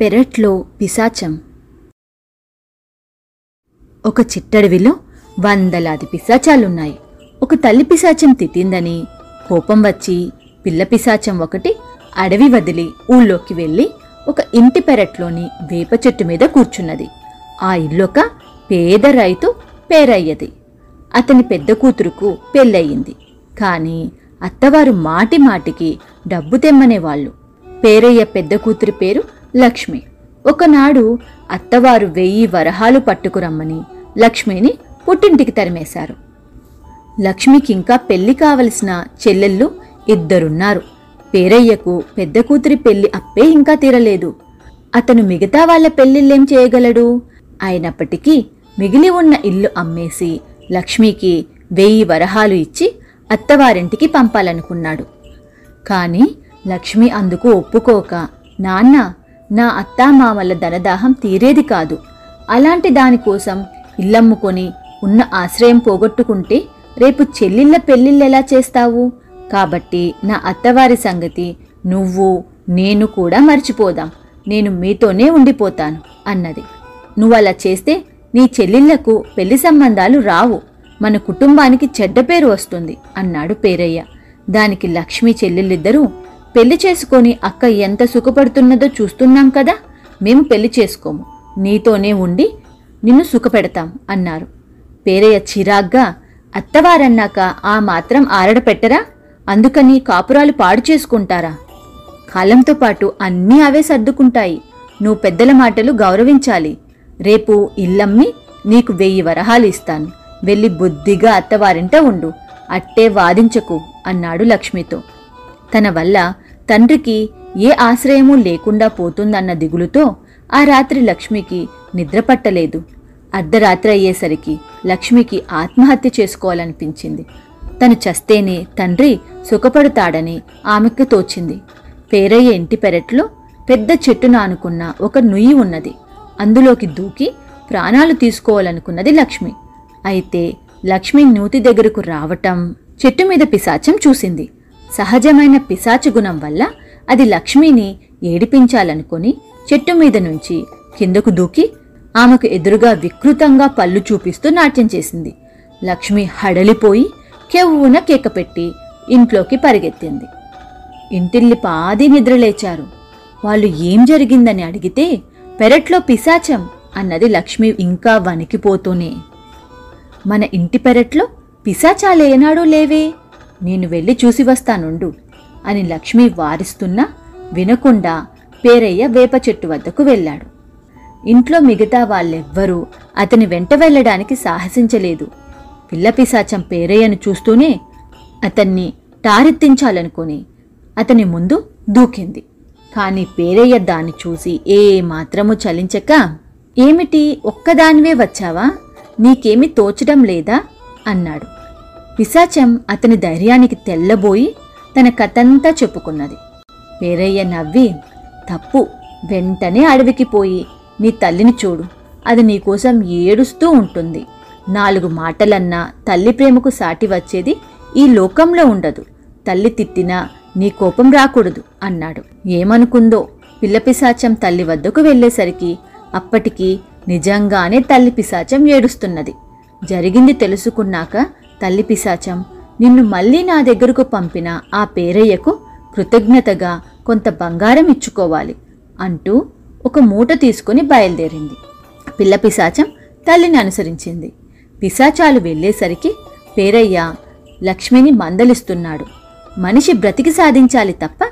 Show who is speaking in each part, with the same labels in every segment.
Speaker 1: పెరట్లో పిశాచం. ఒక చిట్టడవిలో వందలాది పిశాచాలున్నాయి. ఒక తల్లి పిశాచం తిట్టిందని కోపం వచ్చి పిల్ల పిశాచం ఒకటి అడవి వదిలి ఊళ్ళోకి వెళ్ళి ఒక ఇంటి పెరట్లోని వేప చెట్టు మీద కూర్చున్నది. ఆ ఇల్లొక పేద రైతు పేరయ్యది. అతని పెద్ద కూతురుకు పెళ్ళయింది. కానీ అత్తవారు మాటి మాటికి డబ్బు తెమ్మనేవాళ్ళు. పేరయ్య పెద్ద కూతురి పేరు లక్ష్మి. ఒకనాడు అత్తవారు వెయ్యి వరహాలు పట్టుకురమ్మని లక్ష్మిని పుట్టింటికి తరిమేశారు. లక్ష్మికి ఇంకా పెళ్ళి కావలసిన చెల్లెళ్ళు ఇద్దరున్నారు. పేరయ్యకు పెద్ద కూతురి పెళ్ళి అప్పే ఇంకా తీరలేదు. అతను మిగతా వాళ్ళ పెళ్ళిళ్ళేం చేయగలడు? అయినప్పటికీ మిగిలి ఉన్న ఇల్లు అమ్మేసి లక్ష్మికి వెయ్యి వరహాలు ఇచ్చి అత్తవారింటికి పంపాలనుకున్నాడు. కాని లక్ష్మి అందుకు ఒప్పుకోక నాన్న నా అత్తామామల ధనదాహం తీరేది కాదు. అలాంటి దానికోసం ఇల్లమ్ముకొని ఉన్న ఆశ్రయం పోగొట్టుకుంటే రేపు చెల్లిళ్ళ పెళ్ళిళ్ళెలా చేస్తావు? కాబట్టి నా అత్తవారి సంగతి నువ్వు నేను కూడా మర్చిపోదాం. నేను మీతోనే ఉండిపోతాను అన్నది. నువ్వలా చేస్తే నీ చెల్లిళ్ళకు పెళ్ళి సంబంధాలు రావు. మన కుటుంబానికి చెడ్డ పేరు వస్తుంది అన్నాడు పేరయ్య. దానికి లక్ష్మి చెల్లెళ్ళిద్దరూ పెళ్ళి చేసుకొని అక్క ఎంత సుఖపడుతున్నదో చూస్తున్నాం కదా? మేము పెళ్ళి చేసుకోము. నీతోనే ఉండి నిన్ను సుఖపెడతాం అన్నారు. పేరయ్య చిరాగ్గా అత్తవారన్నాక ఆ మాత్రం ఆరడపెట్టరా అందుకని కాపురాలు పాడు చేసుకుంటారా? కాలంతో పాటు అన్నీ అవే సర్దుకుంటాయి. నువ్వు పెద్దల మాటలు గౌరవించాలి. రేపు ఇల్లమ్మి నీకు వెయ్యి వరహాలు ఇస్తాను. వెళ్ళి బుద్ధిగా అత్తవారింట ఉండు. అట్టే వాదించకు అన్నాడు లక్ష్మితో. తన వల్ల తండ్రికి ఏ ఆశ్రయమూ లేకుండా పోతుందన్న దిగులుతో ఆ రాత్రి లక్ష్మికి నిద్రపట్టలేదు అర్ధరాత్రి అయ్యేసరికి లక్ష్మికి ఆత్మహత్య చేసుకోవాలనిపించింది. తను చస్తేనే తండ్రి సుఖపడతాడని ఆమెకు తోచింది. పేరయ్య ఇంటి పెరట్లో పెద్ద చెట్టును నానుకున్న ఒక నుయ్యి ఉన్నది. అందులోకి దూకి ప్రాణాలు తీసుకోవాలనుకున్నది లక్ష్మి. అయితే లక్ష్మి నూతి దగ్గరకు రావటం చెట్టు మీద పిశాచం చూసింది. సహజమైన పిశాచు గుణం వల్ల అది లక్ష్మిని ఏడిపించాలనుకొని చెట్టు మీద నుంచి కిందకు దూకి ఆమెకు ఎదురుగా వికృతంగా పళ్ళు చూపిస్తూ నాట్యం చేసింది. లక్ష్మి హడలిపోయి కెవ్వున కేకపెట్టి ఇంట్లోకి పరిగెత్తింది. ఇంటిల్లి పాది నిద్రలేచారు వాళ్ళు ఏం జరిగిందని అడిగితే పెరట్లో పిశాచం అన్నది లక్ష్మి ఇంకా వణికిపోతూనే మన ఇంటి పెరట్లో పిశాచాలేనాడో ఏనాడూ లేవే. నేను వెళ్ళి చూసి వస్తానుండు అని లక్ష్మి వారిస్తున్నా వినకుండా పేరయ్య వేప చెట్టు వద్దకు వెళ్ళాడు. ఇంట్లో మిగతా వాళ్ళెవ్వరూ అతని వెంట వెళ్ళడానికి సాహసించలేదు. పిల్ల పిశాచం పేరయ్యను చూస్తూనే అతన్ని టారెత్తించాలనుకుని అతని ముందు దూకింది. కాని పేరయ్య దాన్ని చూసి ఏ మాత్రము చలించక ఏమిటి ఒక్కదానివే వచ్చావా? నీకేమి తోచడం లేదా? అన్నాడు. పిశాచం అతని ధైర్యానికి తెల్లబోయి తన కథంతా చెప్పుకున్నది. వేరయ్య నవ్వి తప్పు. వెంటనే అడవికి పోయి నీ తల్లిని చూడు. అది నీకోసం ఏడుస్తూ ఉంటుంది. నాలుగు మాటలన్నా తల్లి ప్రేమకు సాటి వచ్చేది ఈ లోకంలో ఉండదు. తల్లి తిట్టినా నీ కోపం రాకూడదు అన్నాడు. ఏమనుకుందో పిల్ల పిశాచం తల్లి వద్దకు వెళ్ళేసరికి అప్పటికి నిజంగానే తల్లి పిశాచం ఏడుస్తున్నది. జరిగింది తెలుసుకున్నాక తల్లి పిశాచం నిన్ను మళ్ళీ నా దగ్గరకు పంపిన ఆ పేరయ్యకు కృతజ్ఞతగా కొంత బంగారం ఇచ్చుకోవాలి అంటూ ఒక మూట తీసుకుని బయలుదేరింది. పిల్ల పిశాచం తల్లిని అనుసరించింది. పిశాచాలు వెళ్ళేసరికి పేరయ్య లక్ష్మిని మందలిస్తున్నాడు. మనిషి బ్రతికి సాధించాలి తప్ప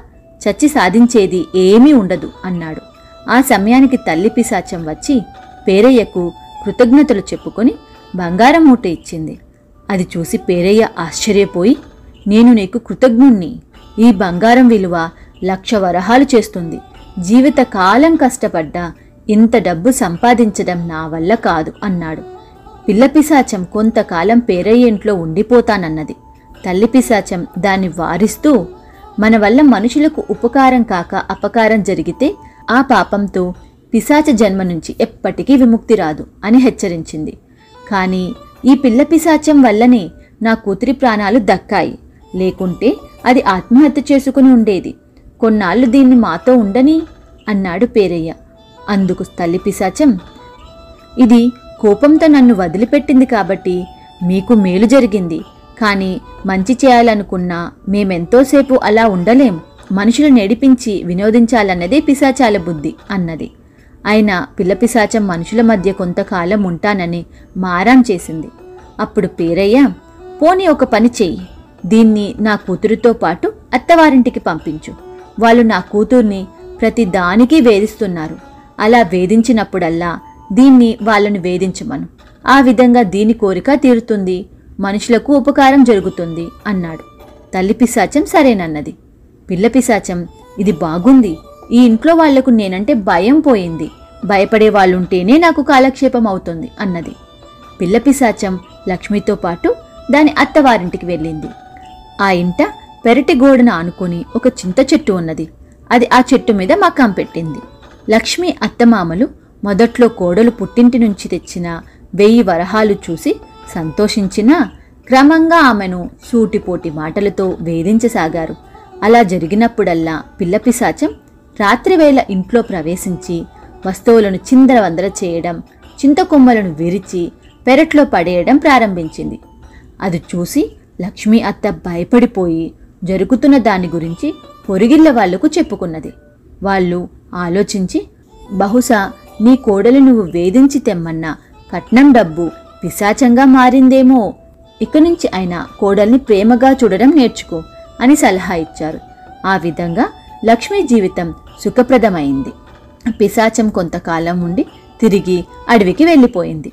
Speaker 1: చచ్చి సాధించేది ఏమీ ఉండదు అన్నాడు. ఆ సమయానికి తల్లి పిశాచం వచ్చి పేరయ్యకు కృతజ్ఞతలు చెప్పుకొని బంగారం మూట ఇచ్చింది. అది చూసి పేరయ్య ఆశ్చర్యపోయి నేను నీకు కృతజ్ఞుణ్ణి. ఈ బంగారం విలువ లక్ష వరహాలు చేస్తుంది. జీవితకాలం కష్టపడ్డా ఇంత డబ్బు సంపాదించడం నా వల్ల కాదు అన్నాడు. పిల్ల పిశాచం కొంతకాలం పేరయ్య ఇంట్లో ఉండిపోతానన్నది. తల్లి పిశాచం దాన్ని వారిస్తూ మన వల్ల మనుషులకు ఉపకారం కాక అపకారం జరిగితే ఆ పాపంతో పిశాచ జన్మ నుంచి ఎప్పటికీ విముక్తి రాదు అని హెచ్చరించింది. కానీ ఈ పిల్ల పిశాచం వల్లనే నా కూతురి ప్రాణాలు దక్కాయి. లేకుంటే అది ఆత్మహత్య చేసుకుని ఉండేది. కొన్నాళ్ళు దీన్ని మాతో ఉండని అన్నాడు పేరయ్య. అందుకు తల్లి పిశాచం ఇది కోపంతో నన్ను వదిలిపెట్టింది కాబట్టి మీకు మేలు జరిగింది. కానీ మంచి చేయాలనుకున్నా మేమెంతోసేపు అలా ఉండలేం. మనుషులు నేడిపించి వినోదించాలన్నదే పిశాచాల బుద్ధి అన్నది. అయినా పిల్లపిశాచం మనుషుల మధ్య కొంతకాలం ఉంటానని మారాం చేసింది. అప్పుడు పేరయ్య పోనీ ఒక పని చెయ్యి. దీన్ని నా కూతురుతో పాటు అత్తవారింటికి పంపించు. వాళ్ళు నా కూతుర్ని ప్రతి దానికి వేధిస్తున్నారు. అలా వేధించినప్పుడల్లా దీన్ని వాళ్ళను వేధించమను. ఆ విధంగా దీని కోరిక తీరుతుంది. మనుషులకు ఉపకారం జరుగుతుంది అన్నాడు. తల్లి పిశాచం సరేనన్నది. పిల్ల పిశాచం ఇది బాగుంది. ఈ ఇంట్లో వాళ్ళకు నేనంటే భయం పోయింది. భయపడే వాళ్ళుంటేనే నాకు కాలక్షేపం అవుతుంది అన్నది. పిల్లపిశాచం లక్ష్మితో పాటు దాని అత్తవారింటికి వెళ్ళింది. ఆ ఇంట పెరటి గోడను ఆనుకొని ఒక చింత చెట్టు ఉన్నది. అది ఆ చెట్టు మీద మకాం పెట్టింది. లక్ష్మి అత్తమామలు మొదట్లో కోడలు పుట్టింటి నుంచి తెచ్చిన వెయ్యి వరహాలు చూసి సంతోషించినా క్రమంగా ఆమెను సూటిపోటి మాటలతో వేధించసాగారు. అలా జరిగినప్పుడల్లా పిల్లపిశాచం రాత్రివేళ ఇంట్లో ప్రవేశించి వస్తువులను చిందరవందర చేయడం చింతకొమ్మలను విరిచి పెరట్లో పడేయడం ప్రారంభించింది. అది చూసి లక్ష్మీ అత్త భయపడిపోయి జరుగుతున్న దాని గురించి పొరిగిళ్ళ వాళ్ళకు చెప్పుకున్నది. వాళ్ళు ఆలోచించి బహుశా నీ కోడలు నువ్వు వేధించి తెమ్మన్న కట్నం డబ్బు పిశాచంగా మారిందేమో. ఇక నుంచి అయినా కోడల్ని ప్రేమగా చూడడం నేర్చుకో అని సలహా ఇచ్చారు. ఆ విధంగా లక్ష్మీ జీవితం సుఖప్రదమైంది. పిశాచం కొంతకాలం ఉండి తిరిగి అడవికి వెళ్ళిపోయింది.